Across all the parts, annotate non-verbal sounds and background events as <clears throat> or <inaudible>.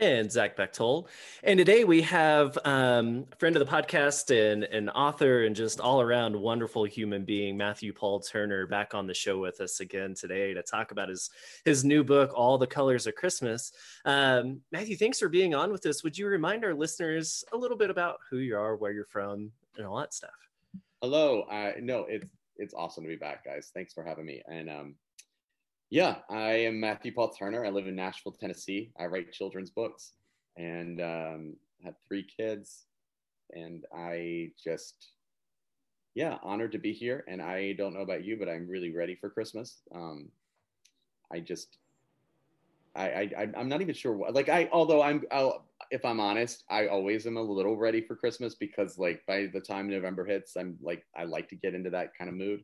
and Zach Bechtold. And today we have um, a friend of the podcast and an author and just all around wonderful human being, Matthew Paul Turner, back on the show with us again today to talk about his his new book, All the Colors of Christmas. Um, Matthew, thanks for being on with us. Would you remind our listeners a little bit about who you are, where you're from, and all that stuff? Hello. Uh, no, it's it's awesome to be back, guys. Thanks for having me. And um, yeah, I am Matthew Paul Turner. I live in Nashville, Tennessee. I write children's books and um, have three kids. And I just, yeah, honored to be here. And I don't know about you, but I'm really ready for Christmas. Um, I just, I, I, I'm not even sure what, like, I, although I'm, I'll, if I'm honest, I always am a little ready for Christmas because, like, by the time November hits, I'm like, I like to get into that kind of mood.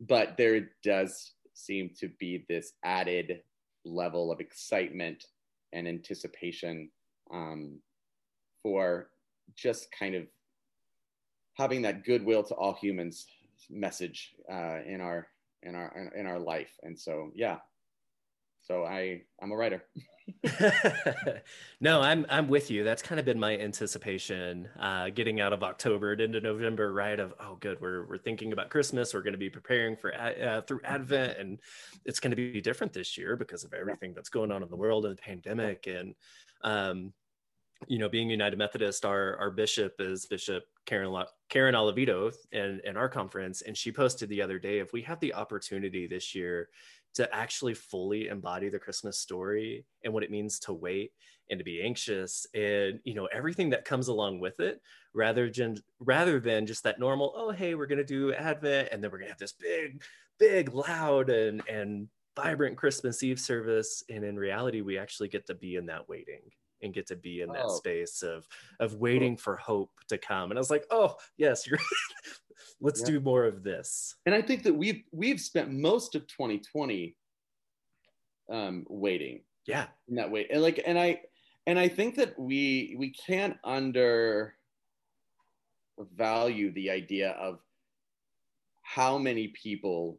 But there does seem to be this added level of excitement and anticipation um, for just kind of having that goodwill to all humans message uh, in our in our in our life. And so yeah so i i'm a writer <laughs> <laughs> no, I'm I'm with you. That's kind of been my anticipation, uh, getting out of October and into November. Right? Of oh, good. We're we're thinking about Christmas. We're going to be preparing for uh, through Advent, and it's going to be different this year because of everything that's going on in the world and the pandemic. And um, you know, being United Methodist, our our bishop is Bishop Karen Karen Oliveto, and in our conference, and she posted the other day if we have the opportunity this year to actually fully embody the Christmas story and what it means to wait and to be anxious and you know everything that comes along with it rather than rather than just that normal oh hey we're going to do advent and then we're going to have this big big loud and and vibrant christmas eve service. And in reality we actually get to be in that waiting and get to be in that oh. space of of waiting for hope to come and i was like oh yes you're <laughs> let's yeah. do more of this and i think that we've we've spent most of 2020 um waiting yeah in that way and like and i and i think that we we can't under value the idea of how many people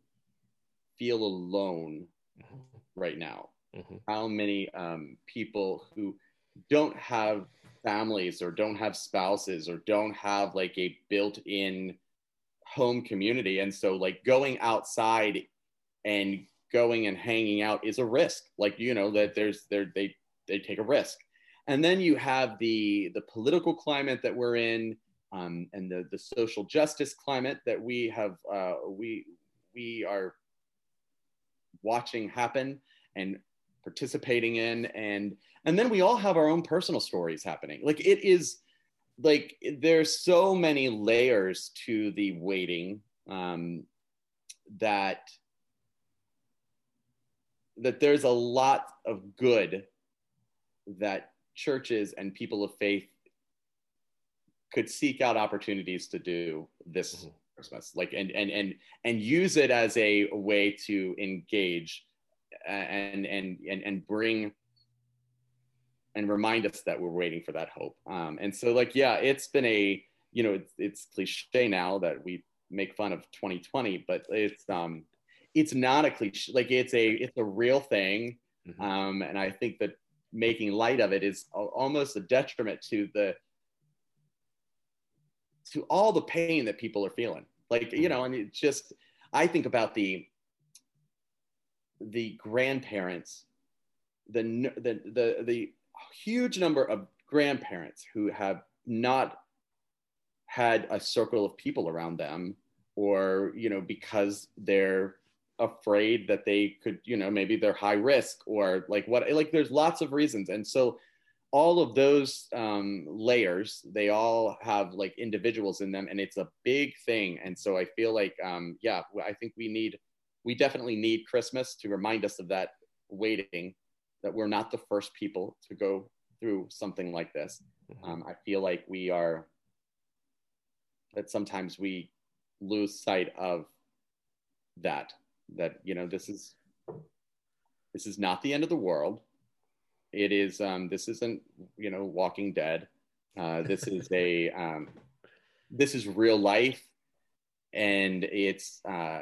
feel alone mm-hmm. right now mm-hmm. how many um, people who don't have families or don't have spouses or don't have like a built-in home community. And so like going outside and going and hanging out is a risk. Like you know that there's there they they take a risk. And then you have the the political climate that we're in um, and the the social justice climate that we have uh, we we are watching happen and participating in. And and then we all have our own personal stories happening like it is like there's so many layers to the waiting um, that that there's a lot of good that churches and people of faith could seek out opportunities to do this mm-hmm. Christmas, like and and and and use it as a way to engage and and and and bring and remind us that we're waiting for that hope. Um, and so, like, yeah, it's been a, you know, it's, it's cliche now that we make fun of 2020, but it's, um, it's not a cliche. Like, it's a, it's a real thing. Mm-hmm. Um, and I think that making light of it is almost a detriment to the, to all the pain that people are feeling. Like, you mm-hmm. know, and it's just, I think about the, the grandparents the the the the huge number of grandparents who have not had a circle of people around them or you know because they're afraid that they could you know maybe they're high risk or like what like there's lots of reasons. And so all of those um, layers they all have like individuals in them and it's a big thing. And so i feel like um, yeah i think we need we definitely need christmas to remind us of that waiting that we're not the first people to go through something like this. Mm-hmm. Um, I feel like we are that sometimes we lose sight of that that you know this is this is not the end of the world it is um, this isn't you know walking dead uh, this is a <laughs> um, this is real life and it's uh,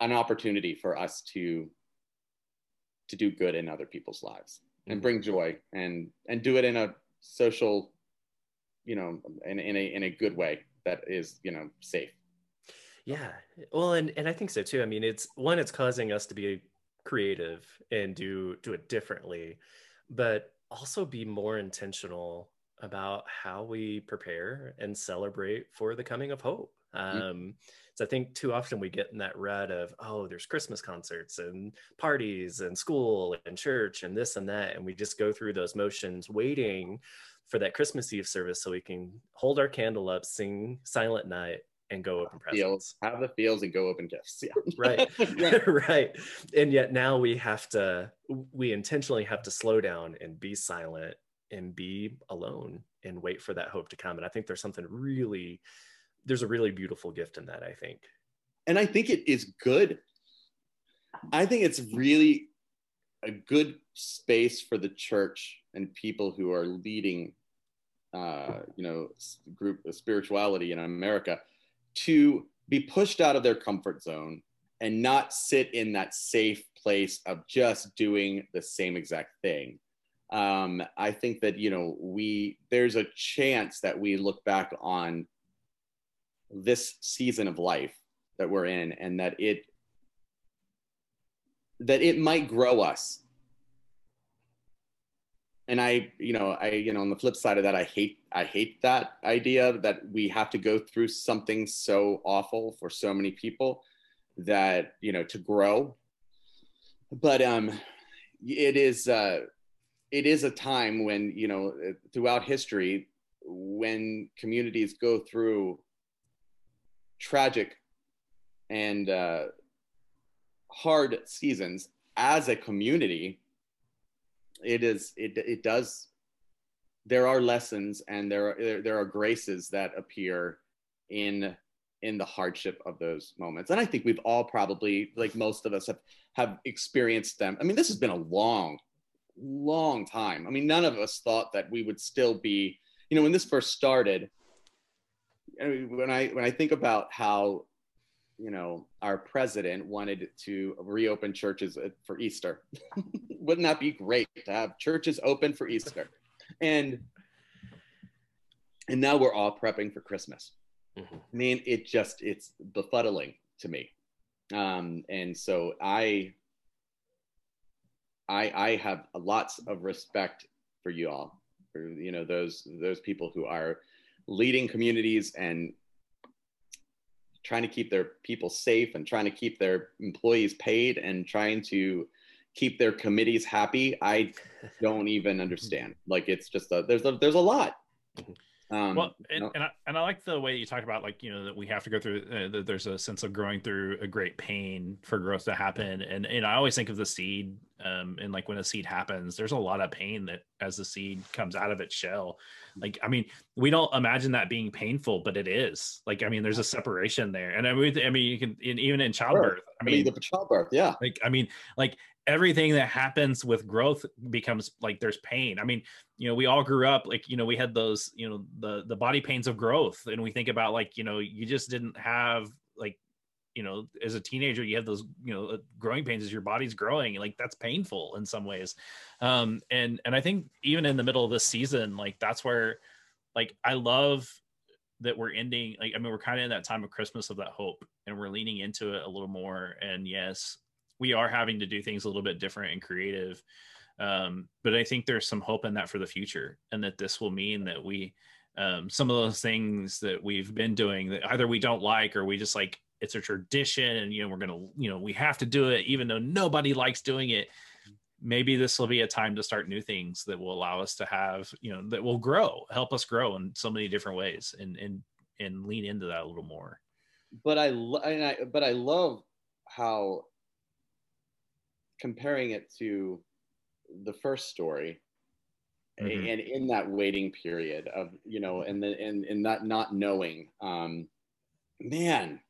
an opportunity for us to to do good in other people's lives and mm-hmm. bring joy and and do it in a social you know in, in a in a good way that is you know safe. Yeah. Well and and i think so too. I mean it's one it's causing us to be creative and do do it differently but also be more intentional about how we prepare and celebrate for the coming of hope mm-hmm. um, so I think too often we get in that rut of, oh, there's Christmas concerts and parties and school and church and this and that. And we just go through those motions waiting for that Christmas Eve service so we can hold our candle up, sing Silent Night, and go open presents. Feels, have the feels and go open gifts. Yeah. right. <laughs> <laughs> right. And yet now we have to, we intentionally have to slow down and be silent and be alone and wait for that hope to come. And I think there's something really there's a really beautiful gift in that i think. And i think it is good. I think it's really a good space for the church and people who are leading uh, you know group spirituality in america to be pushed out of their comfort zone and not sit in that safe place of just doing the same exact thing. Um, i think that you know we there's a chance that we look back on this season of life that we're in and that it that it might grow us. And i you know i you know on the flip side of that i hate i hate that idea that we have to go through something so awful for so many people that you know to grow. But um it is uh it is a time when you know throughout history when communities go through tragic and uh, hard seasons as a community it is it, it does there are lessons and there are there are graces that appear in in the hardship of those moments. And i think we've all probably like most of us have have experienced them. I mean this has been a long long time. I mean none of us thought that we would still be you know when this first started when I when I think about how you know our president wanted to reopen churches for Easter, <laughs> wouldn't that be great to have churches open for Easter? And and now we're all prepping for Christmas. Mm-hmm. I mean, it just it's befuddling to me. Um, and so I I I have lots of respect for you all, for you know those those people who are leading communities and trying to keep their people safe and trying to keep their employees paid and trying to keep their committees happy i <laughs> don't even understand like it's just a, there's a there's a lot mm-hmm. Um, well, and, and, I, and I like the way you talk about like you know that we have to go through. Uh, that there's a sense of growing through a great pain for growth to happen, and and I always think of the seed. Um, and like when a seed happens, there's a lot of pain that as the seed comes out of its shell. Like I mean, we don't imagine that being painful, but it is. Like I mean, there's a separation there, and I mean, I mean, you can in, even in childbirth. Sure. I mean, the childbirth, yeah. Like I mean, like everything that happens with growth becomes like there's pain. I mean, you know, we all grew up like, you know, we had those, you know, the the body pains of growth. And we think about like, you know, you just didn't have like you know as a teenager you have those you know uh, growing pains as your body's growing. Like that's painful in some ways. Um and and i think even in the middle of this season like that's where like i love that we're ending like i mean we're kind of in that time of christmas of that hope and we're leaning into it a little more. And yes we are having to do things a little bit different and creative. Um, but I think there's some hope in that for the future, and that this will mean that we um, some of those things that we've been doing that either we don't like or we just like it's a tradition and you know we're gonna you know we have to do it even though nobody likes doing it maybe this will be a time to start new things that will allow us to have you know that will grow help us grow in so many different ways and and and lean into that a little more but i, I but i love how comparing it to the first story, mm-hmm. and in that waiting period of you know and the and and that not knowing um man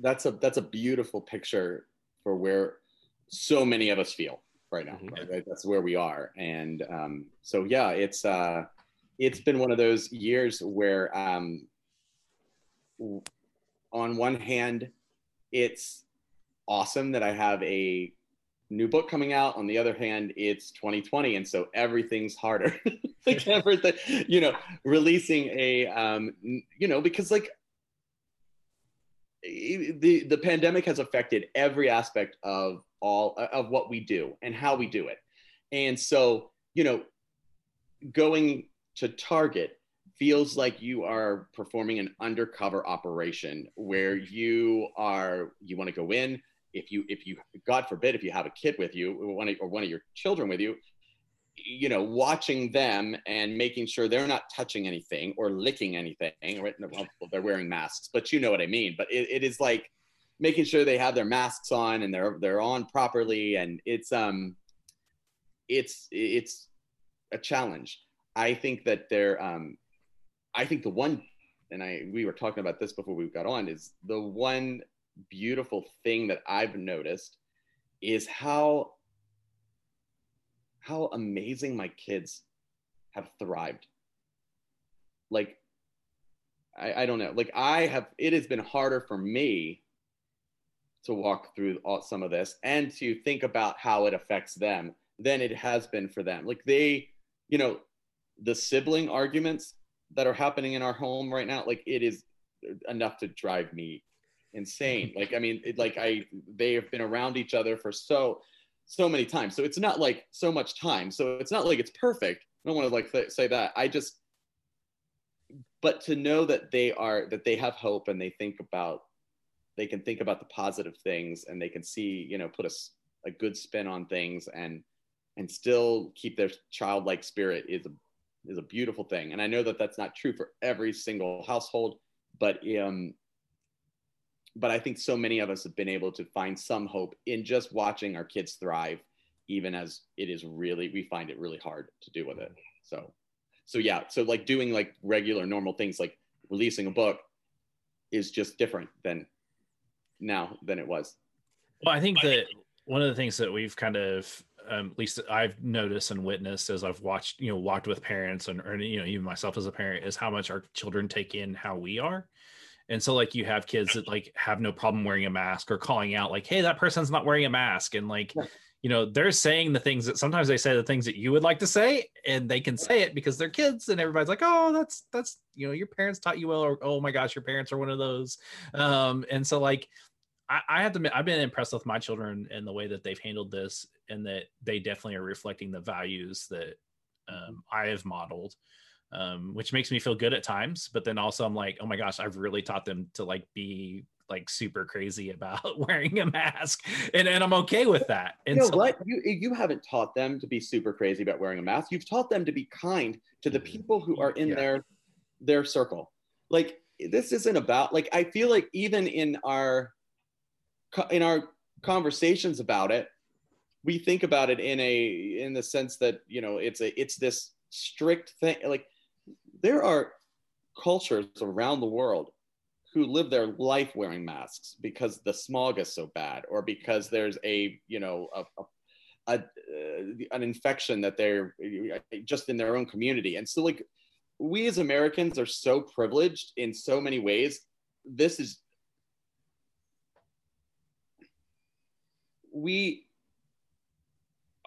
that's a that's a beautiful picture for where so many of us feel right now mm-hmm. right? that's where we are and um so yeah it's uh it's been one of those years where um on one hand it's awesome that i have a new book coming out. On the other hand, it's 2020, and so everything's harder. <laughs> like <laughs> everything, you know, releasing a, um, you know, because like the the pandemic has affected every aspect of all of what we do and how we do it, and so you know, going to Target feels like you are performing an undercover operation where you are you want to go in if you if you god forbid if you have a kid with you or one of, or one of your children with you you know watching them and making sure they're not touching anything or licking anything right? Well, they're wearing masks but you know what i mean. But it, it is like making sure they have their masks on and they're they're on properly. And it's um it's it's a challenge. I think that they're um i think the one and i we were talking about this before we got on is the one beautiful thing that I've noticed is how how amazing my kids have thrived. Like I, I don't know. Like I have it has been harder for me to walk through all, some of this and to think about how it affects them than it has been for them. Like they, you know, the sibling arguments that are happening in our home right now, like it is enough to drive me insane. Like, I mean, it, like I, they have been around each other for so, so many times. So it's not like so much time. So it's not like it's perfect. I don't want to like th- say that. I just, but to know that they are, that they have hope and they think about, they can think about the positive things and they can see, you know, put a, a good spin on things and, and still keep their childlike spirit is a, is a beautiful thing. And I know that that's not true for every single household, but um, but I think so many of us have been able to find some hope in just watching our kids thrive, even as it is really, we find it really hard to do with it. So, so yeah, so like doing like regular normal things like releasing a book is just different than now than it was. Well, I think that one of the things that we've kind of um, at least I've noticed and witnessed as I've watched, you know, walked with parents and, or, you know, even myself as a parent is how much our children take in how we are and so like you have kids that like have no problem wearing a mask or calling out like hey that person's not wearing a mask. And like you know they're saying the things that sometimes they say the things that you would like to say and they can say it because they're kids and everybody's like oh that's that's you know your parents taught you well or oh my gosh your parents are one of those. Um and so like I, I have to admit, I've been impressed with my children and the way that they've handled this, and that they definitely are reflecting the values that um, I have modeled um, which makes me feel good at times. But then also I'm like, oh my gosh, I've really taught them to like be like super crazy about <laughs> wearing a mask, and and I'm okay with that. And you know so, what? You you haven't taught them to be super crazy about wearing a mask. You've taught them to be kind to the mm-hmm. people who are in yeah. their their circle. Like this isn't about like I feel like even in our in our conversations about it, we think about it in a in the sense that you know it's a it's this strict thing like there are cultures around the world who live their life wearing masks because the smog is so bad or because there's a you know a, a, a uh, an infection that they're just in their own community. And so like we as americans are so privileged in so many ways. This is we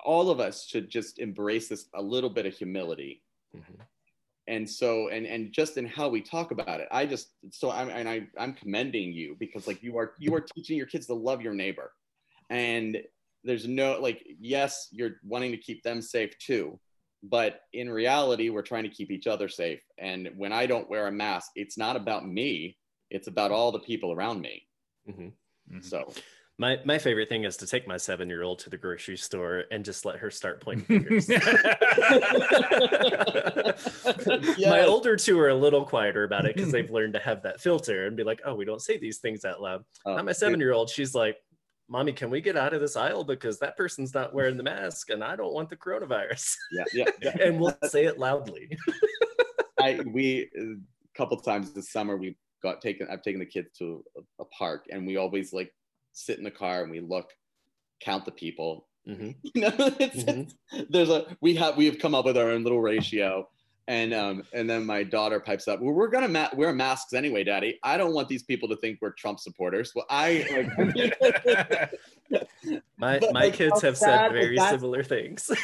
all of us should just embrace this a little bit of humility. Mm-hmm and so and and just in how we talk about it i just so i'm and I, i'm commending you because like you are you are teaching your kids to love your neighbor and there's no like yes you're wanting to keep them safe too but in reality we're trying to keep each other safe and when i don't wear a mask it's not about me it's about all the people around me mm-hmm. Mm-hmm. so my my favorite thing is to take my seven year old to the grocery store and just let her start pointing fingers. <laughs> <laughs> yes. My older two are a little quieter about it because they've <laughs> learned to have that filter and be like, "Oh, we don't say these things out loud." Oh, Not my seven year old. She's like, mommy, can we get out of this aisle because that person's not wearing the mask and I don't want the coronavirus. Yeah, yeah. yeah. and we'll say it loudly. I we a couple times this summer we got taken. I've taken the kids to a, a park, and we always like sit in the car and we look, count the people. Mhm. <laughs> You know, it's, Mhm. there's a we have we have come up with our own little ratio. And um, and then my daughter pipes up. Well, we're gonna ma- wear masks anyway, Daddy. I don't want these people to think we're Trump supporters. Well, I like, <laughs> My But, my like, kids have said very similar things. <laughs>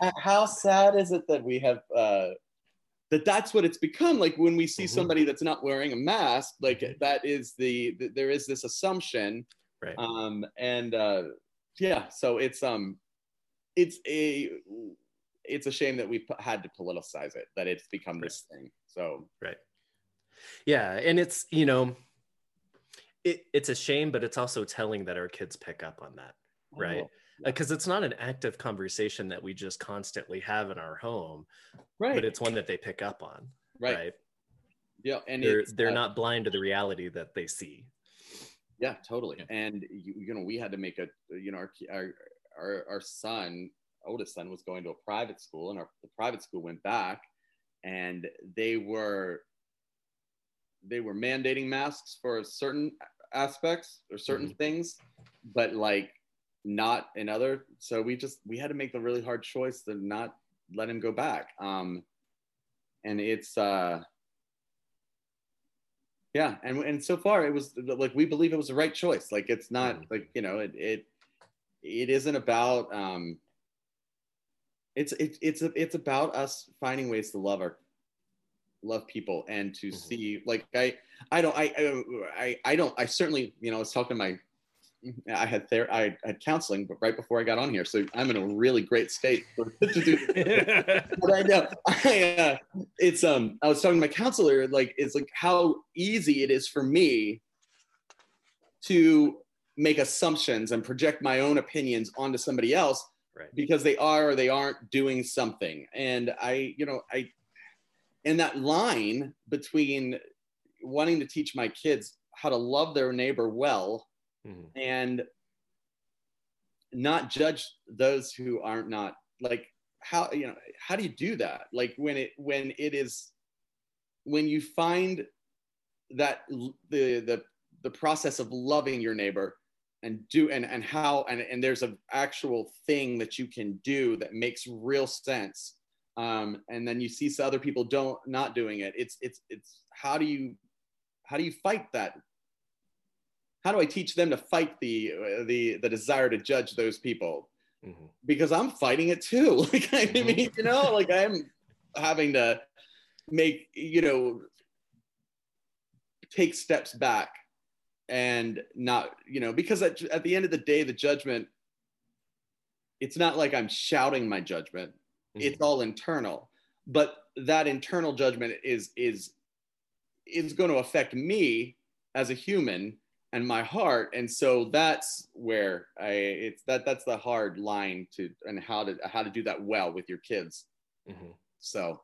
Uh, how sad is it that we have uh that that's what it's become like when we see Mhm. somebody that's not wearing a mask like that is the, th- there is this assumption right. um and uh yeah so it's um it's a it's a shame that we p- had to politicize it that it's become this thing so Right. Yeah, and it's you know, it, it's a shame, but it's also telling that our kids pick up on that, right? Oh. Because it's not an active conversation that we just constantly have in our home, right but it's one that they pick up on, right, right? yeah and They're it's, they're uh, not blind to the reality that they see. Yeah, totally. Yeah. And you, you know, we had to make a, you know, our, our our our son, oldest son, was going to a private school, and our the private school went back, and they were they were mandating masks for certain aspects or certain things, but like not in other. So we just we had to make the really hard choice to not let him go back. Um, and it's uh yeah and and so far it was like we believe it was the right choice like it's not Mhm. like you know it it it isn't about um it's it, it's it's about us finding ways to love our love people and to Mhm. see like i i don't I, I i don't i certainly you know i was talking to my i had ther- i had counseling but right before i got on here. So i'm in a really great state <laughs> to do <laughs> but I know I, uh, it's um I was talking to my counselor like it's like how easy it is for me to make assumptions and project my own opinions onto somebody else Right. because they are or they aren't doing something. And I you know I and that line between wanting to teach my kids how to love their neighbor well Mhm. and not judge those who aren't not like how you know how do you do that like when it when it is when you find that the the the process of loving your neighbor and do and and how and and there's an actual thing that you can do that makes real sense um and then you see other people don't not doing it it's it's it's how do you how do you fight that how do i teach them to fight the uh, the the desire to judge those people? Mhm. because i'm fighting it too. <laughs> Like i Mhm. mean you know like i'm having to make you know take steps back and not you know because at, at the end of the day the judgment it's not like i'm shouting my judgment. It's all internal. But that internal judgment is is is going to affect me as a human and my heart and so that's where i it's that that's the hard line to and how to how to do that well with your kids Mhm. so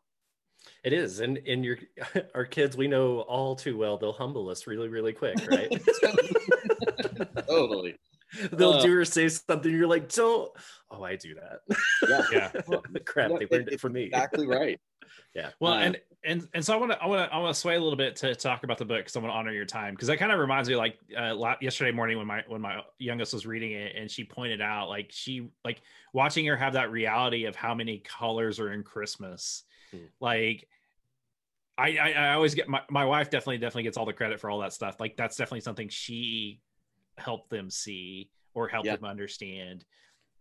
It is, and and your <laughs> our kids, we know all too well. They'll humble us really, really quick, right? <laughs> totally <laughs> They'll Uh, do or say something. You're like, don't. Oh, I do that. yeah yeah. Crap, No, they learned it it's from me. exactly right Yeah. Well, Uh, and and and so I want to I want to I want to sway a little bit to talk about the book because I want to honor your time because that kind of reminds me like uh, yesterday morning when my when my youngest was reading it and she pointed out like she like watching her have that reality of how many colors are in Christmas, Hmm. like. I, I, I always get my, my wife definitely definitely gets all the credit for all that stuff. Like that's definitely something she helped them see or helped Yeah. them understand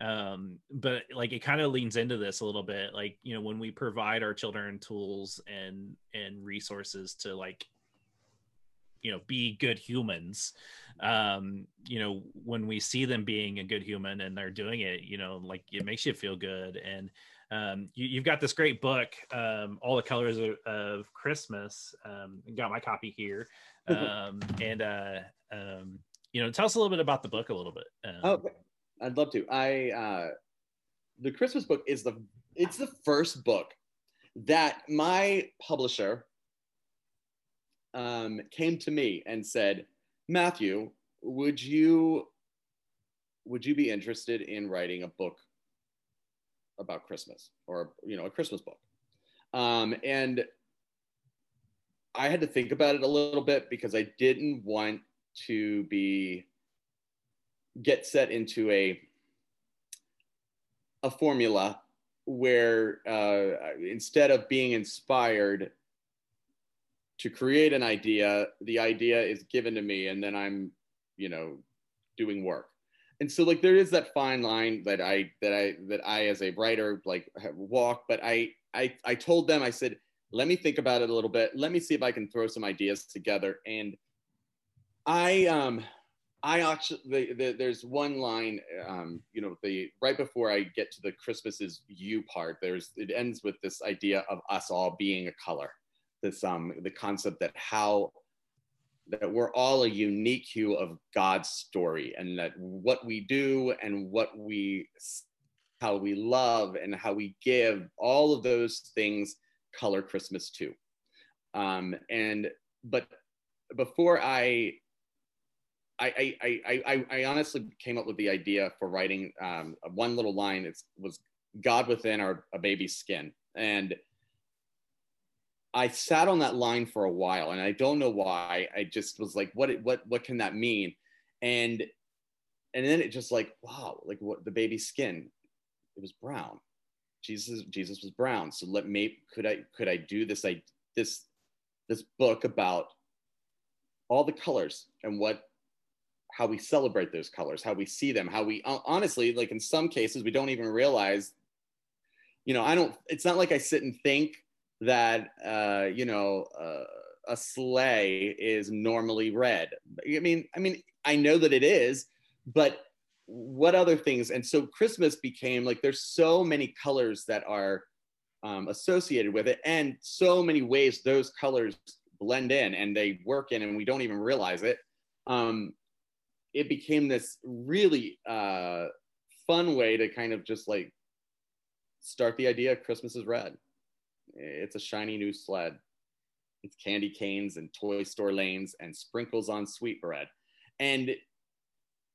um but like it kind of leans into this a little bit like you know when we provide our children tools and and resources to like you know be good humans um you know when we see them being a good human and they're doing it you know like it makes you feel good. And um you, you've got this great book um all the colors of, of christmas um got my copy here <laughs> um and uh um you know tell us a little bit about the book a little bit um, Oh, I'd love to. I uh, the Christmas book is the it's the first book that my publisher um, came to me and said, Matthew, would you would you be interested in writing a book about Christmas or you know a Christmas book? Um, and I had to think about it a little bit because I didn't want to be get set into a a formula where uh, instead of being inspired to create an idea, the idea is given to me, and then I'm, you know, doing work. And so, like, there is that fine line that I that I that I as a writer like walk. But I I I told them I said, let me think about it a little bit. Let me see if I can throw some ideas together. And I um I actually the, the, there's one line um you know the right before I get to the Christmas is you part. There's it ends with this idea of us all being a color this um the concept that how that we're all a unique hue of God's story and that what we do and what we how we love and how we give all of those things color Christmas too. Um, and but before I I, I, I, I, honestly came up with the idea for writing um, one little line. It was God within our a baby's skin, and I sat on that line for a while, and I don't know why. I just was like, what what what can that mean? And and then it just like, wow, like what the baby's skin, it was brown. Jesus Jesus was brown. So let me could I could I do this I this this book about all the colors and what how we celebrate those colors, how we see them, how we honestly like in some cases we don't even realize you know, I don't it's not like I sit and think that uh, you know uh, a sleigh is normally red. I mean, I mean, I know that it is, but what other things? And so Christmas became like there's so many colors that are um, associated with it, and so many ways those colors blend in and they work in, and we don't even realize it. Um, it became this really uh, fun way to kind of just like start the idea Christmas is red. It's a shiny new sled. It's candy canes and toy store lanes and sprinkles on sweetbread. And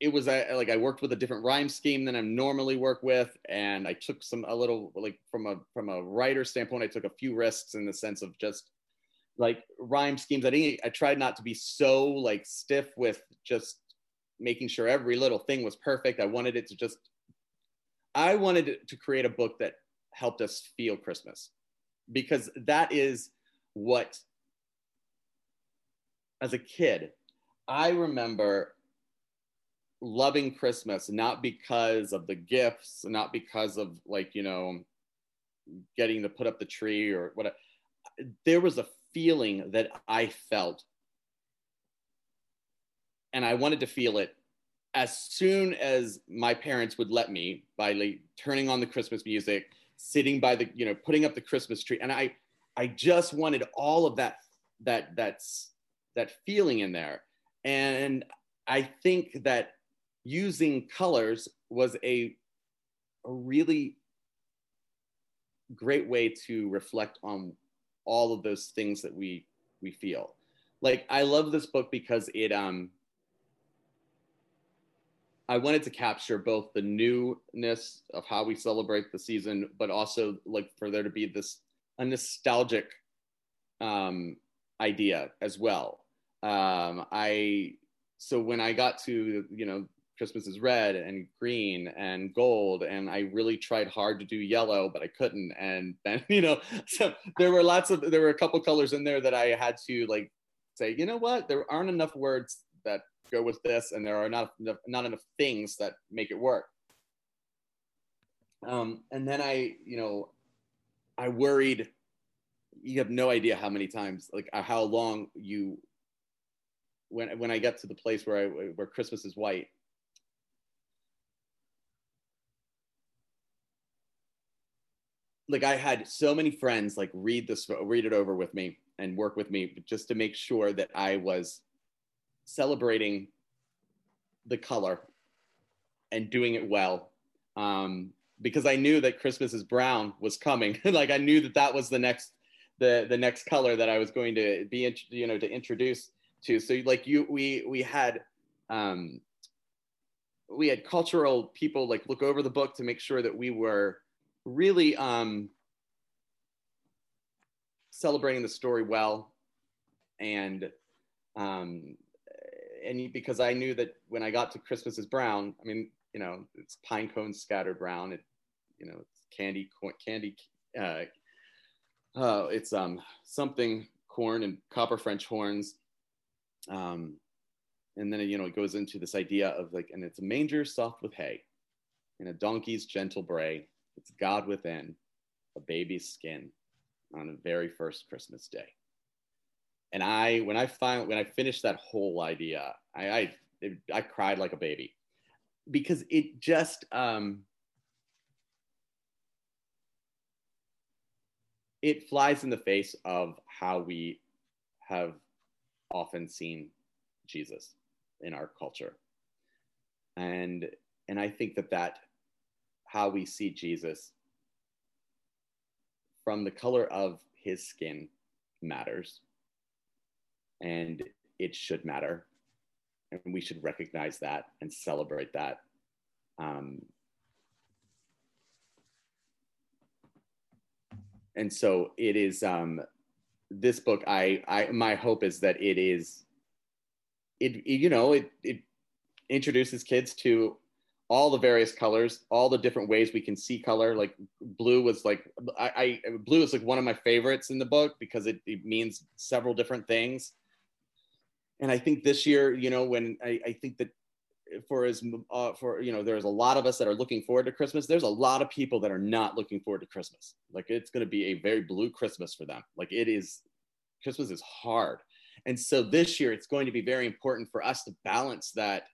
it was a, like I worked with a different rhyme scheme than I normally work with, and I took some a little like from a from a writer standpoint, I took a few risks in the sense of just like rhyme schemes. I didn't. I tried not to be so like stiff with just making sure every little thing was perfect. I wanted it to just. I wanted to create a book that helped us feel Christmas because that is what as a kid i remember loving christmas not because of the gifts not because of like you know getting to put up the tree or what there was a feeling that i felt and i wanted to feel it as soon as my parents would let me by like turning on the christmas music sitting by the, you know, putting up the Christmas tree. And I, I just wanted all of that, that, that's, that feeling in there. And I think that using colors was a, a really great way to reflect on all of those things that we we feel like i love this book because it um I wanted to capture both the newness of how we celebrate the season, but also like for there to be this a nostalgic um, idea as well. Um, I so when I got to you know Christmas is red and green and gold, and I really tried hard to do yellow, but I couldn't. And then <laughs> you know, so there were lots of there were a couple colors in there that I had to like say, you know what, there aren't enough words that go with this, and there are not enough, not enough things that make it work. Um, and then I, you know, I worried. You have no idea how many times, like uh, how long you. When when I get to the place where I where Christmas is white, like I had so many friends like read this read it over with me and work with me just to make sure that I was celebrating the color and doing it well um, because I knew that Christmas is brown was coming. <laughs> like I knew that that was the next the the next color that I was going to be you know to introduce to. So like you we we had um, we had cultural people like look over the book to make sure that we were really um, celebrating the story well and um, and because I knew that when I got to Christmas is brown, I mean, you know, it's pine cones scattered brown. It, you know, it's candy, candy, uh, uh, it's um something corn and copper French horns. Um, and then you know it goes into this idea of like, and it's a manger soft with hay, and a donkey's gentle bray. It's God within, a baby's skin, on the very first Christmas day and I when I find when I finished that whole idea, I I, it, I cried like a baby. Because it just um, it flies in the face of how we have often seen Jesus in our culture, and and I think that that how we see Jesus from the color of his skin matters and it should matter. And we should recognize that and celebrate that. Um, and so it is um, this book i i my hope is that it is it, it you know it it introduces kids to all the various colors, all the different ways we can see color. Like blue was like I, I blue is like one of my favorites in the book because it, it means several different things and I think this year, you know, when I, I think that for as uh, for you know, there's a lot of us that are looking forward to Christmas. There's a lot of people that are not looking forward to Christmas. Like it's going to be a very blue Christmas for them. Like it is, Christmas is hard, and so this year it's going to be very important for us to balance that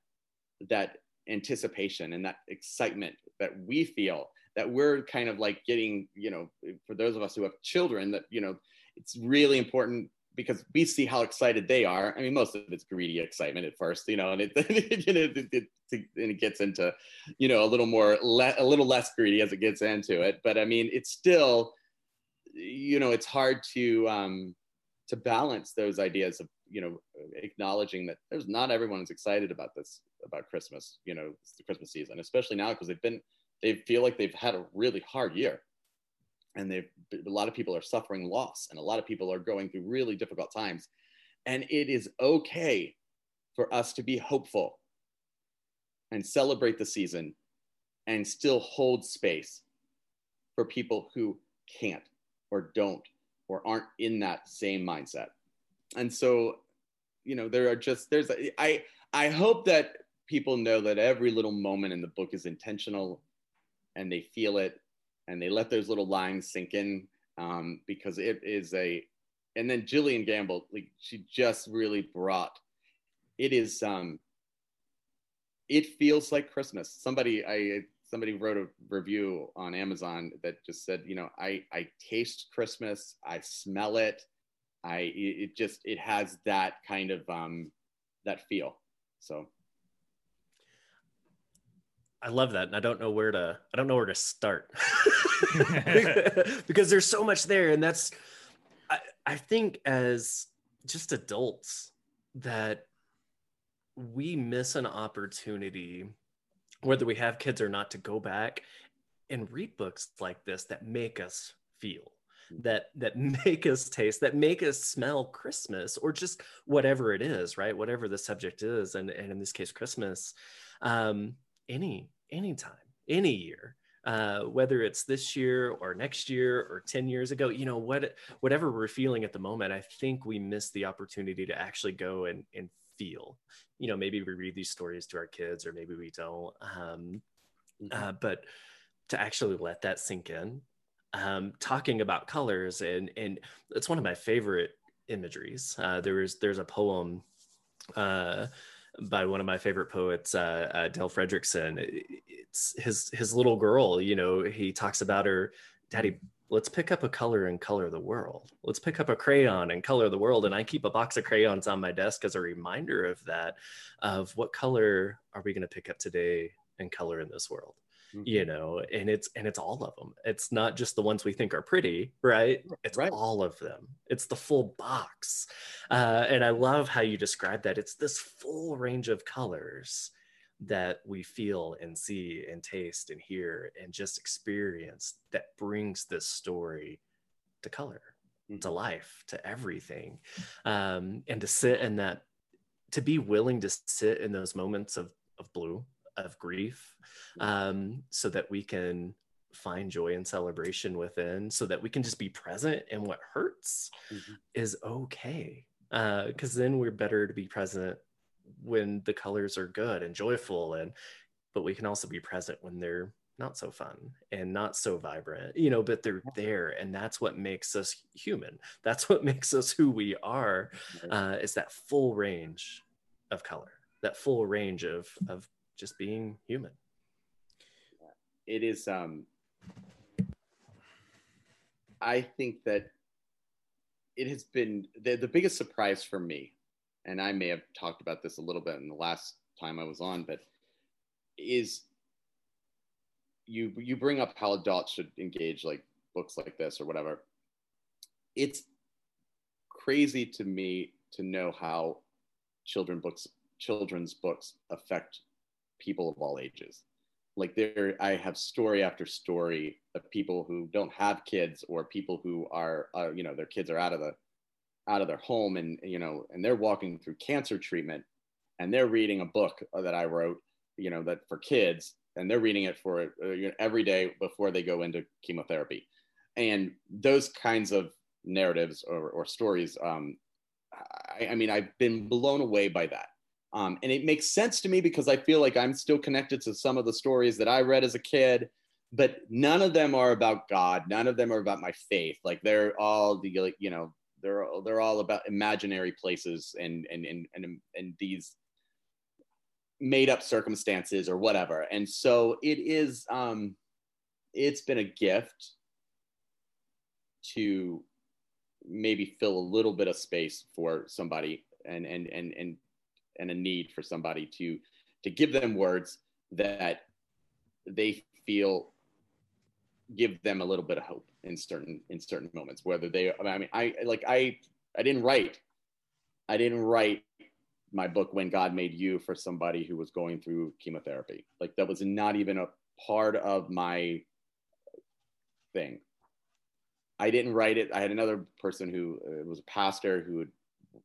that anticipation and that excitement that we feel that we're kind of like getting you know for those of us who have children that you know it's really important because we see how excited they are. I mean, most of it's greedy excitement at first, you know, and it, <laughs> you know, it, it, and it gets into, you know, a little more, le- a little less greedy as it gets into it. But I mean, it's still, you know, it's hard to um, to balance those ideas of, you know, acknowledging that there's not everyone is excited about this about Christmas. You know, it's the Christmas season, especially now because they've been they feel like they've had a really hard year and they a lot of people are suffering loss and a lot of people are going through really difficult times. And it is okay for us to be hopeful and celebrate the season and still hold space for people who can't or don't or aren't in that same mindset. And so you know there are just there's i i hope that people know that every little moment in the book is intentional and they feel it and they let those little lines sink in um, because it is a and then Jillian Gamble like she just really brought it is um it feels like Christmas. Somebody I somebody wrote a review on Amazon that just said, you know, I I taste Christmas, I smell it, I it just it has that kind of um that feel. So I love that. And I don't know where to I don't know where to start. <laughs> because there's so much there. And that's I, I think as just adults that we miss an opportunity, whether we have kids or not, to go back and read books like this that make us feel that that <laughs> make us taste that make us smell christmas or just whatever it is right whatever the subject is and, and in this case christmas um, any anytime, any year. Uh, whether it's this year or next year or 10 years ago, you know, what, whatever we're feeling at the moment, I think we miss the opportunity to actually go and, and feel, you know, maybe we read these stories to our kids or maybe we don't. Um, mm-hmm. uh, but to actually let that sink in, um, talking about colors and, and it's one of my favorite imageries. Uh, there was, there's a poem, uh, by one of my favorite poets, uh, uh, Fredrickson. It's his his little girl. You know, he talks about her, Daddy. Let's pick up a color and color the world. Let's pick up a crayon and color the world. And I keep a box of crayons on my desk as a reminder of that, of what color are we going to pick up today and color in this world mm-hmm. you know and it's and it's all of them it's not just the ones we think are pretty right it's right. all of them it's the full box uh, and i love how you describe that it's this full range of colors that we feel and see and taste and hear and just experience that brings this story to color to Mm-hmm. life to everything um, and to sit in that to be willing to sit in those moments of of blue of grief um, so that we can find joy and celebration within so that we can just be present and what hurts Mhm. is okay. Because then we're better to be present when the colors are good and joyful and but we can also be present when they're not so fun and not so vibrant you know but they're there and that's what makes us human. That's what <laughs> makes us who we are uh, is that full range of color that full range of of just being human. It is um i think that it has been the, the biggest surprise for me and i may have talked about this a little bit in the last time i was on but is you you bring up how adults should engage like books like this or whatever. It's crazy to me to know how children books children's books affect people of all ages. Like there i have story after story of people who don't have kids or people who are uh, you know their kids are out of the out of their home and you know and they're walking through cancer treatment and they're reading a book that i wrote you know that for kids and they're reading it for uh, every day before they go into chemotherapy. And those kinds of narratives or, or stories um, I, I mean i've been blown away by that um, and it makes sense to me because I feel like I'm still connected to some of the stories that I read as a kid, but none of them are about God. None of them are about my faith. Like they're all the you know they're they're all about imaginary places and and and and, and these made up circumstances or whatever. And so it is um, it's been a gift to maybe fill a little bit of space for somebody and and and and and a need for somebody to to give them words that they feel give them a little bit of hope in certain in certain moments whether they i mean i like i i didn't write i didn't write my book when god made you for somebody who was going through chemotherapy. Like that was not even a part of my thing. I didn't write it. I had another person who uh, was a pastor who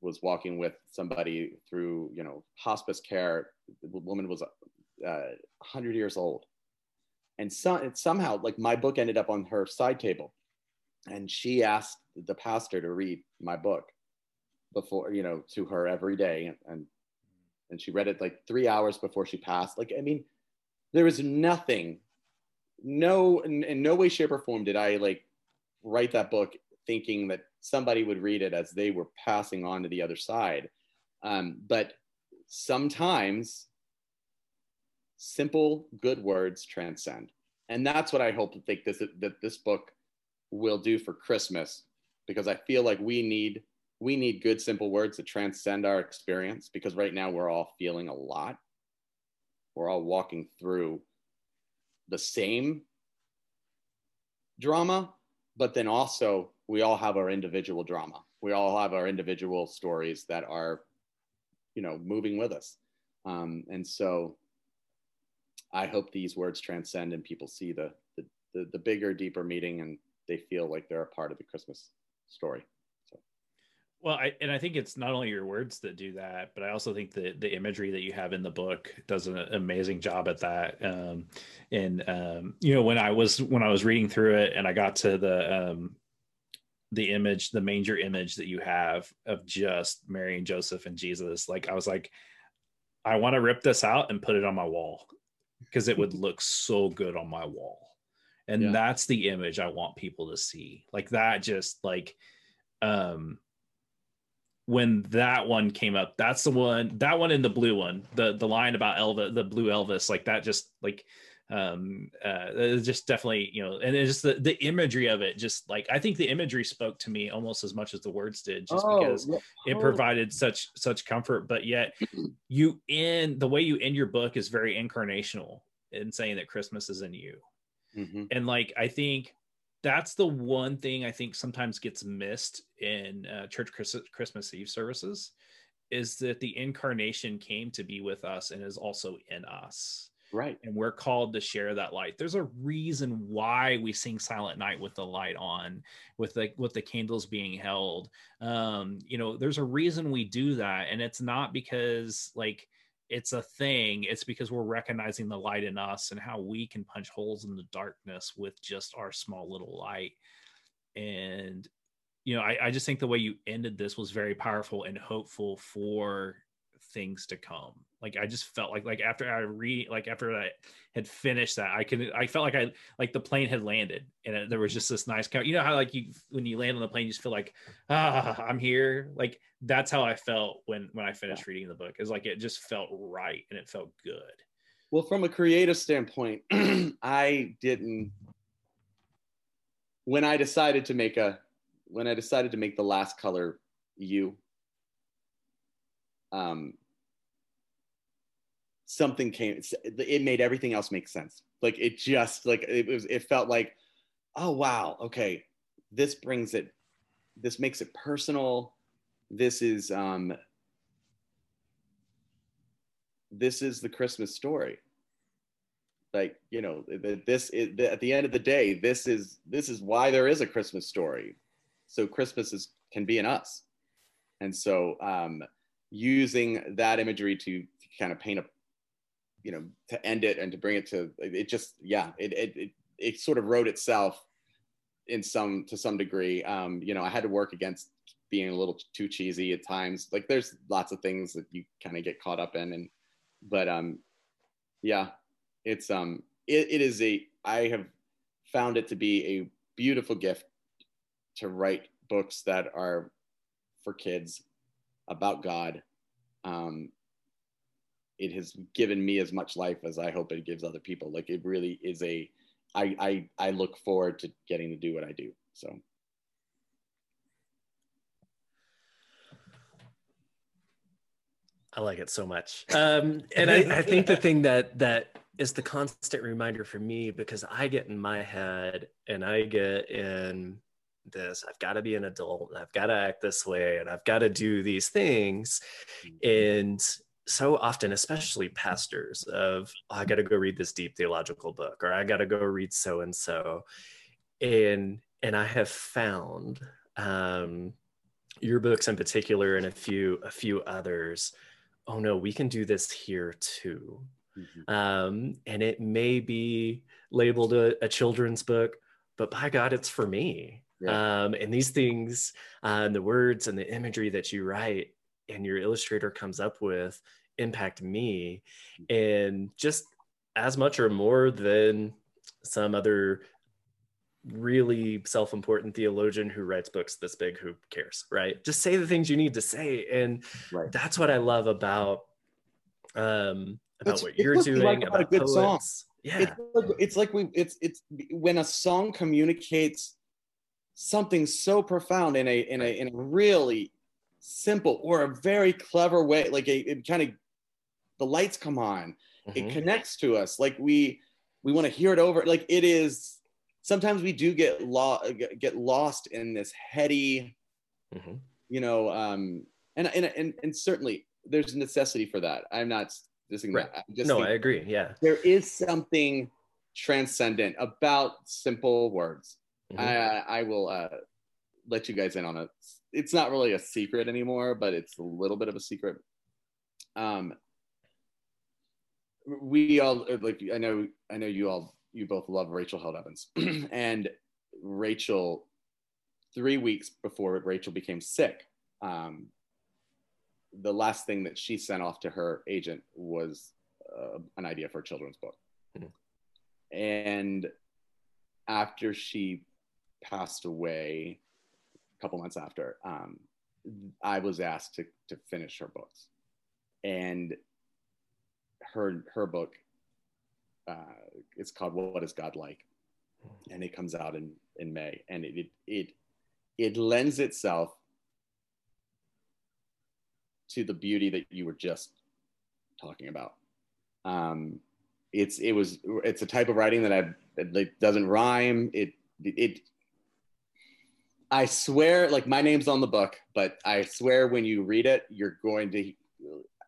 was walking with somebody through you know hospice care the woman was uh, 100 years old. And so, somehow like my book ended up on her side table. And she asked the pastor to read my book before you know to her every day. And and, she read it like three hours before she passed. Like i mean there was nothing no in, in no way shape or form did i like write that book thinking that somebody would read it as they were passing on to the other side. Um, but sometimes simple, good words transcend. And that's what I hope to think this, that this book will do for Christmas, because I feel like we need we need good, simple words that transcend our experience. Because right now we're all feeling a lot. We're all walking through the same drama, but then also we all have our individual drama. We all have our individual stories that are, you know, moving with us. Um, and so I hope these words transcend and people see the, the, the, the bigger, deeper meaning and they feel like they're a part of the Christmas story. Well, I, and I think it's not only your words that do that, but I also think that the imagery that you have in the book does an amazing job at that. Um, and um, you know, when I was when I was reading through it, and I got to the um, the image, the manger image that you have of just Mary and Joseph and Jesus, like I was like, I want to rip this out and put it on my wall because it would <laughs> look so good on my wall. And Yeah. that's the image I want people to see. Like that just like um when that one came up, that's the one that one in the blue one, the the line about Elvis, the blue Elvis, like that just like um uh just definitely you know and it's just the, the imagery of it just like i think the imagery spoke to me almost as much as the words did just because it provided such such comfort but yet <clears throat> you end the way you end your book is very incarnational in saying that christmas is in you Mhm. and like i think that's the one thing i think sometimes gets missed in uh, church Christ- christmas eve services is that the incarnation came to be with us and is also in us. Right. And we're called to share that light. There's a reason why we sing Silent Night with the light on, with the with the candles being held. Um, you know, there's a reason we do that. And it's not because like it's a thing, it's because we're recognizing the light in us and how we can punch holes in the darkness with just our small little light. And you know, I, I just think the way you ended this was very powerful and hopeful for things to come. Like I just felt like like after I read like after I had finished that I could I felt like I like the plane had landed and it, there was just this nice you know how like you when you land on the plane you just feel like ah I'm here like that's how I felt when when I finished reading the book is like it just felt right and it felt good. Well, from a creative standpoint, <clears throat> I didn't when I decided to make a when I decided to make the last color you, um, something came. It made everything else make sense. Like it just like it was. It felt like, oh wow, okay, this brings it. This makes it personal. This is um. This is the Christmas story like you know this is at the end of the day this is this is why there is a christmas story so Christmas is can be in us, and so um, using that imagery to, to kind of paint a, you know, to end it and to bring it to it just yeah it it it, it sort of wrote itself in some to some degree. Um, you know, I had to work against being a little too cheesy at times. Like there's lots of things that you kind of get caught up in, and but um, yeah, it's um, it, it is a I have found it to be a beautiful gift to write books that are for kids about God. Um, it has given me as much life as I hope it gives other people. Like it really is a, I, I, I look forward to getting to do what I do. So. I like it so much. Um, and I, I think the thing that, that is the constant reminder for me, because I get in my head and I get in this i've got to be an adult i've got to act this way and i've got to do these things mm-hmm. and so often especially pastors of oh, i got to go read this deep theological book or i got to go read so and so and and i have found um your books in particular and a few a few others oh no we can do this here too mm-hmm. um and it may be labeled a, a children's book but by god it's for me yeah. Um, and these things, uh, and the words and the imagery that you write and your illustrator comes up with impact me mm-hmm. and just as much or more than some other really self-important theologian who writes books this big who cares right just say the things you need to say and right. that's what i love about um about it's, what you're doing like about, about a good poets. song yeah it's like, it's like we it's it's when a song communicates something so profound in a in a in a really simple or a very clever way like a, it kind of the lights come on mm-hmm. it connects to us like we we want to hear it over like it is sometimes we do get lost get lost in this heady mm-hmm. you know um and, and and and certainly there's a necessity for that i'm not disagreeing right. I no i agree yeah there is something transcendent about simple words Mm-hmm. I, I will uh, let you guys in on it. It's not really a secret anymore, but it's a little bit of a secret. Um, we all uh, like. I know. I know you all. You both love Rachel Held Evans, <clears throat> and Rachel. Three weeks before Rachel became sick, um, the last thing that she sent off to her agent was uh, an idea for a children's book. Mm-hmm. And after she passed away a couple months after, um, I was asked to, to finish her books. And her, her book, uh, it's called What is God Like? And it comes out in, in May. And it, it, it, it lends itself to the beauty that you were just talking about. Um, it's it was it's a type of writing that I doesn't rhyme. It it I swear, like my name's on the book, but I swear when you read it, you're going to.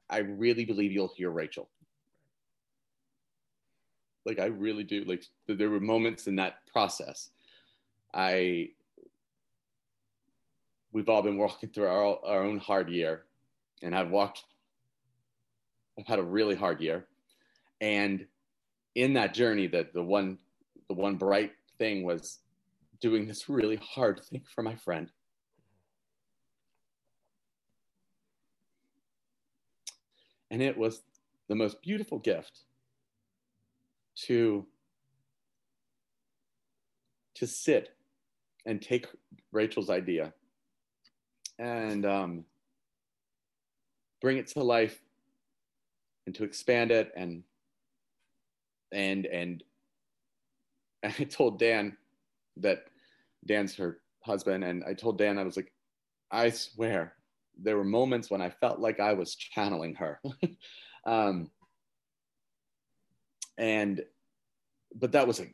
I really believe you'll hear Rachel. Like I really do. Like there were moments in that process. I. We've all been walking through our, our own hard year, and I've walked. I've had a really hard year, and in that journey, that the one, the one bright thing was doing this really hard thing for my friend. And it was the most beautiful gift to, to sit and take Rachel's idea and um, bring it to life and to expand it and and and <laughs> I told Dan that Dan's her husband, and I told Dan I was like, I swear there were moments when I felt like I was channeling her, <laughs> um, and but that was a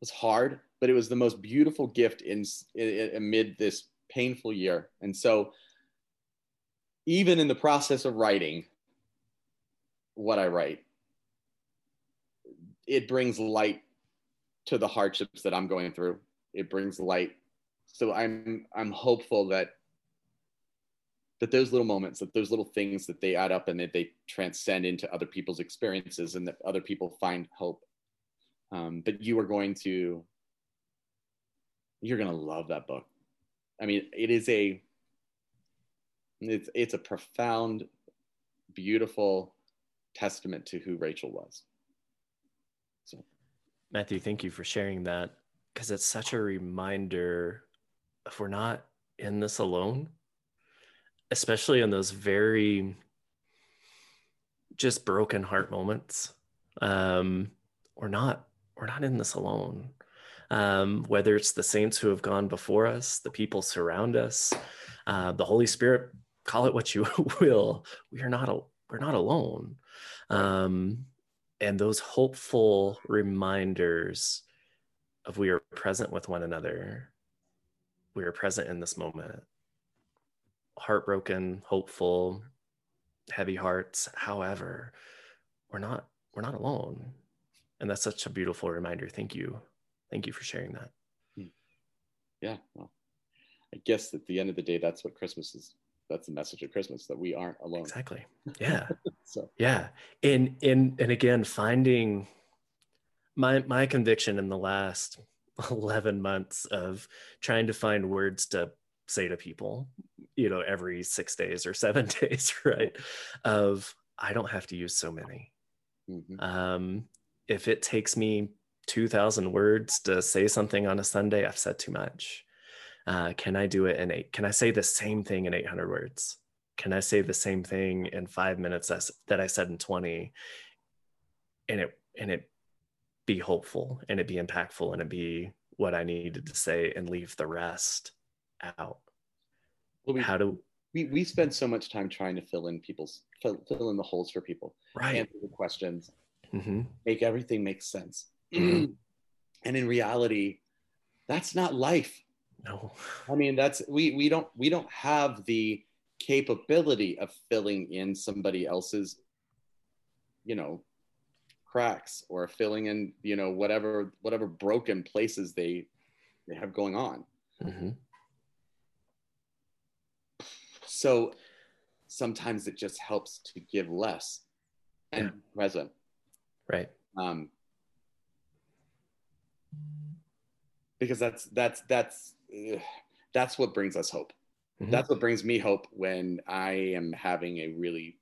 was hard, but it was the most beautiful gift in, in amid this painful year, and so even in the process of writing what I write, it brings light to the hardships that I'm going through. It brings light. So I'm I'm hopeful that that those little moments, that those little things that they add up and that they transcend into other people's experiences and that other people find hope. Um, but you are going to you're going to love that book. I mean, it is a it's it's a profound, beautiful testament to who Rachel was. So. Matthew, thank you for sharing that because it's such a reminder if we're not in this alone, especially in those very just broken heart moments. Um, we're not we're not in this alone. Um, whether it's the saints who have gone before us, the people surround us, uh, the Holy Spirit, call it what you <laughs> will. We are not a, we're not alone. Um, and those hopeful reminders of we are present with one another we are present in this moment heartbroken hopeful heavy hearts however we're not we're not alone and that's such a beautiful reminder thank you thank you for sharing that hmm. yeah well i guess at the end of the day that's what christmas is that's the message of Christmas that we aren't alone. Exactly. Yeah. <laughs> so yeah. And and and again, finding my my conviction in the last <laughs> 11 months of trying to find words to say to people, you know, every six days or seven <laughs> days, right? Of I don't have to use so many. Mm-hmm. Um, if it takes me 2000 words to say something on a Sunday, I've said too much uh, can I do it in eight? Can I say the same thing in 800 words? Can I say the same thing in five minutes as, that I said in 20? And it, and it be hopeful and it be impactful and it be what I needed to say and leave the rest out. Well, we, How do we, we spend so much time trying to fill in people's fill, fill in the holes for people, right? Answer the questions, mm-hmm. make everything make sense. <clears throat> Mm-hmm. and in reality, that's not life. No. I mean, that's we we don't we don't have the capability of filling in somebody else's, you know, cracks or filling in, you know, whatever whatever broken places they they have going on. Mm-hmm. So sometimes it just helps to give less and yeah. present. Right. Um, because that's that's that's that's what brings us hope. Mm-hmm. That's what brings me hope when I am having a really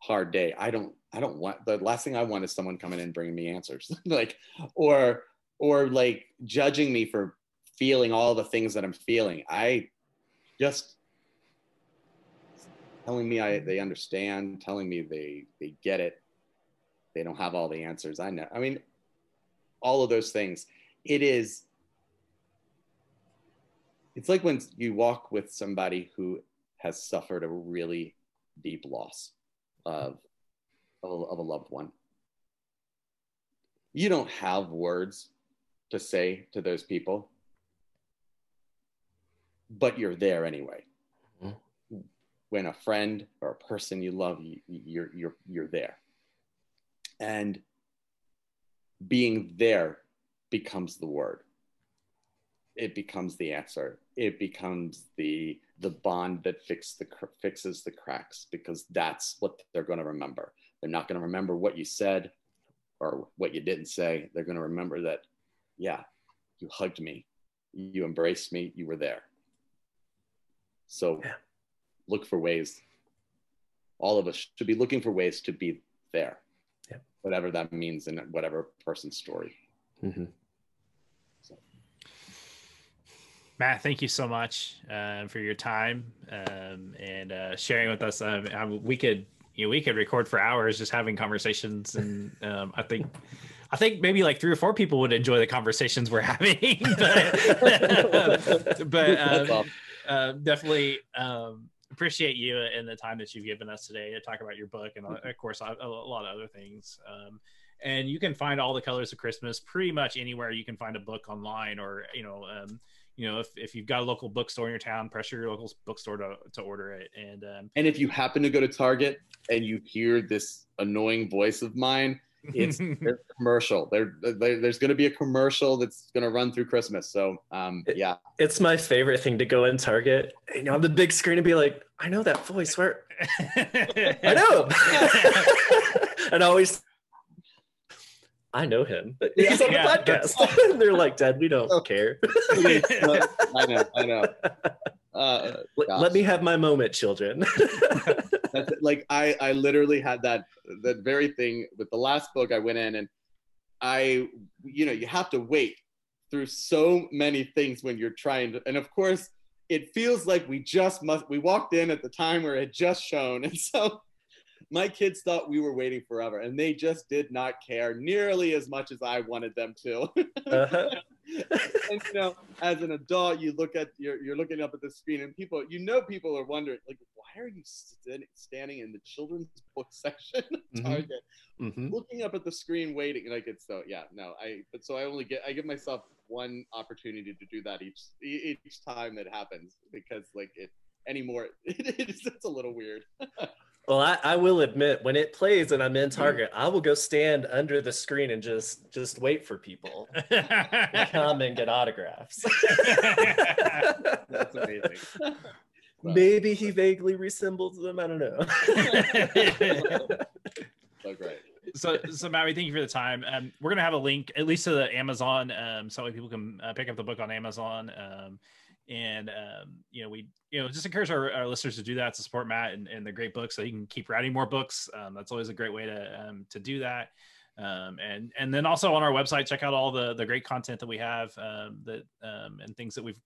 hard day. I don't I don't want the last thing I want is someone coming in bringing me answers. <laughs> like or or like judging me for feeling all the things that I'm feeling. I just telling me I they understand, telling me they they get it. They don't have all the answers. I know. I mean all of those things. It is it's like when you walk with somebody who has suffered a really deep loss of, of, a, of a loved one. You don't have words to say to those people. but you're there anyway. Mm-hmm. When a friend or a person you love, you, you're you're you're there, and being there becomes the word. It becomes the answer. It becomes the the bond that fix the fixes the cracks because that's what they're going to remember. They're not going to remember what you said or what you didn't say. They're going to remember that, yeah, you hugged me, you embraced me, you were there. So yeah. look for ways. All of us should be looking for ways to be there, yeah. whatever that means in whatever person's story. Mm-hmm. Matt, thank you so much uh, for your time um, and uh, sharing with us. Um, we could, you know, we could record for hours just having conversations, and um, I think, I think maybe like three or four people would enjoy the conversations we're <laughs> having. but, <laughs> but um, uh, definitely um, appreciate you and the time that you've given us today to talk about your book and, of course, a, lot of other things and you can find all the colors of christmas pretty much anywhere you can find a book online or you know um, you know, if, if you've got a local bookstore in your town, pressure your local bookstore to, to order it. And um, and if you happen to go to Target and you hear this annoying voice of mine, it's <laughs> commercial. There, there's going to be a commercial that's going to run through Christmas. So, um, yeah, it's my favorite thing to go in Target, you know, on the big screen and be like, I know that voice. Where <laughs> I know, <laughs> and I always I know him. He's on the yeah, podcast. <laughs> They're like, Dad, we don't oh. care. <laughs> I know, I know. <laughs> Uh, let, let, me have my moment, children. That's like I, I literally had that that very thing with the last book. I went in and I, you know, you have to wait through so many things when you're trying to, and of course, it feels like we just must. We walked in at the time where it had just shown, and so my kids thought we were waiting forever and they just did not care nearly as much as I wanted them to. <laughs> uh-huh. and you know, as an adult, you look at you're, you're looking up at the screen and people, you know, people are wondering like, why are you st- standing in the children's <laughs> book section mm-hmm. Target, mm-hmm. looking up at the screen, waiting? Like it's so yeah, no, I but so I only get I give myself one opportunity to do that each each time it happens because like it anymore <laughs> it, it's, it's a little weird. Well, I, I, will admit when it plays and I'm in Target, I will go stand under the screen and just just wait for people to <laughs> come and get autographs. That's amazing. <laughs> Maybe he vaguely resembles them. I don't know. <laughs> so great. So, so Maui, thank you for the time. Um, we're gonna have a link at least to the Amazon, um, so people can uh, pick up the book on Amazon. Um, and um, you know we you know just encourage our, our, listeners to do that to support matt and, and the great books so he can keep writing more books um, that's always a great way to um, to do that um, and and then also on our website check out all the the great content that we have um, that um, and things that we've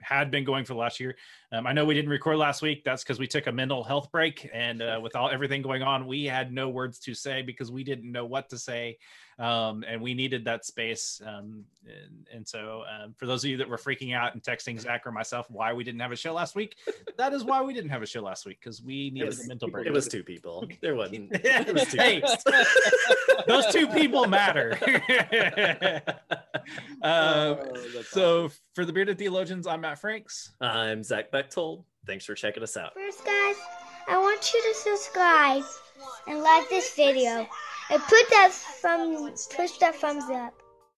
had been going for the last year. Um, I know we didn't record last week. That's because we took a mental health break, and uh, with all everything going on, we had no words to say because we didn't know what to say, um, and we needed that space. Um, and, and, so, um, for those of you that were freaking out and texting Zach or myself why we didn't have a show last week, that is why we didn't have a show last week because we needed was, a mental break. It was two people. There wasn't. <laughs> It was two hey, <laughs> those two people matter. <laughs> Uh, oh, so, awesome. for the bearded theologians, I'm Matt Franks. I'm Zach Bechtold. Thanks for checking us out. First, guys, I want you to subscribe and like this video and put that thumb, push that thumbs up.